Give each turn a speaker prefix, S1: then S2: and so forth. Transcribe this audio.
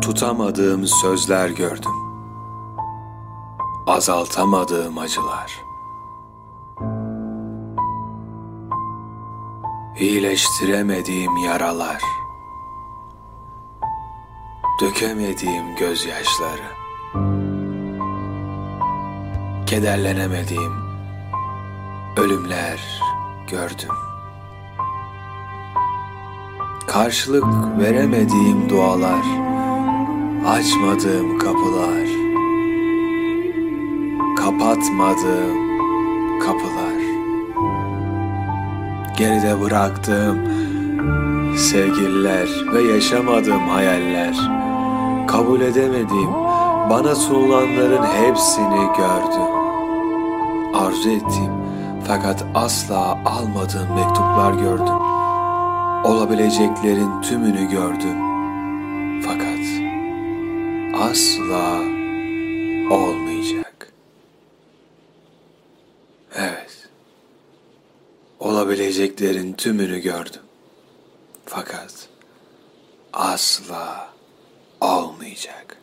S1: Tutamadığım sözler gördüm. Azaltamadığım acılar. İyileştiremediğim yaralar. Dökemediğim gözyaşları. Kederlenemediğim ölümler gördüm. Karşılık veremediğim dualar, açmadığım kapılar, kapatmadığım kapılar, geride bıraktığım sevgililer ve yaşamadığım hayaller, kabul edemediğim bana sunulanların hepsini gördüm. Arzu ettiğim fakat asla almadığım mektuplar gördüm. Olabileceklerin tümünü gördüm. Fakat asla olmayacak. Evet. Olabileceklerin tümünü gördüm. Fakat asla olmayacak.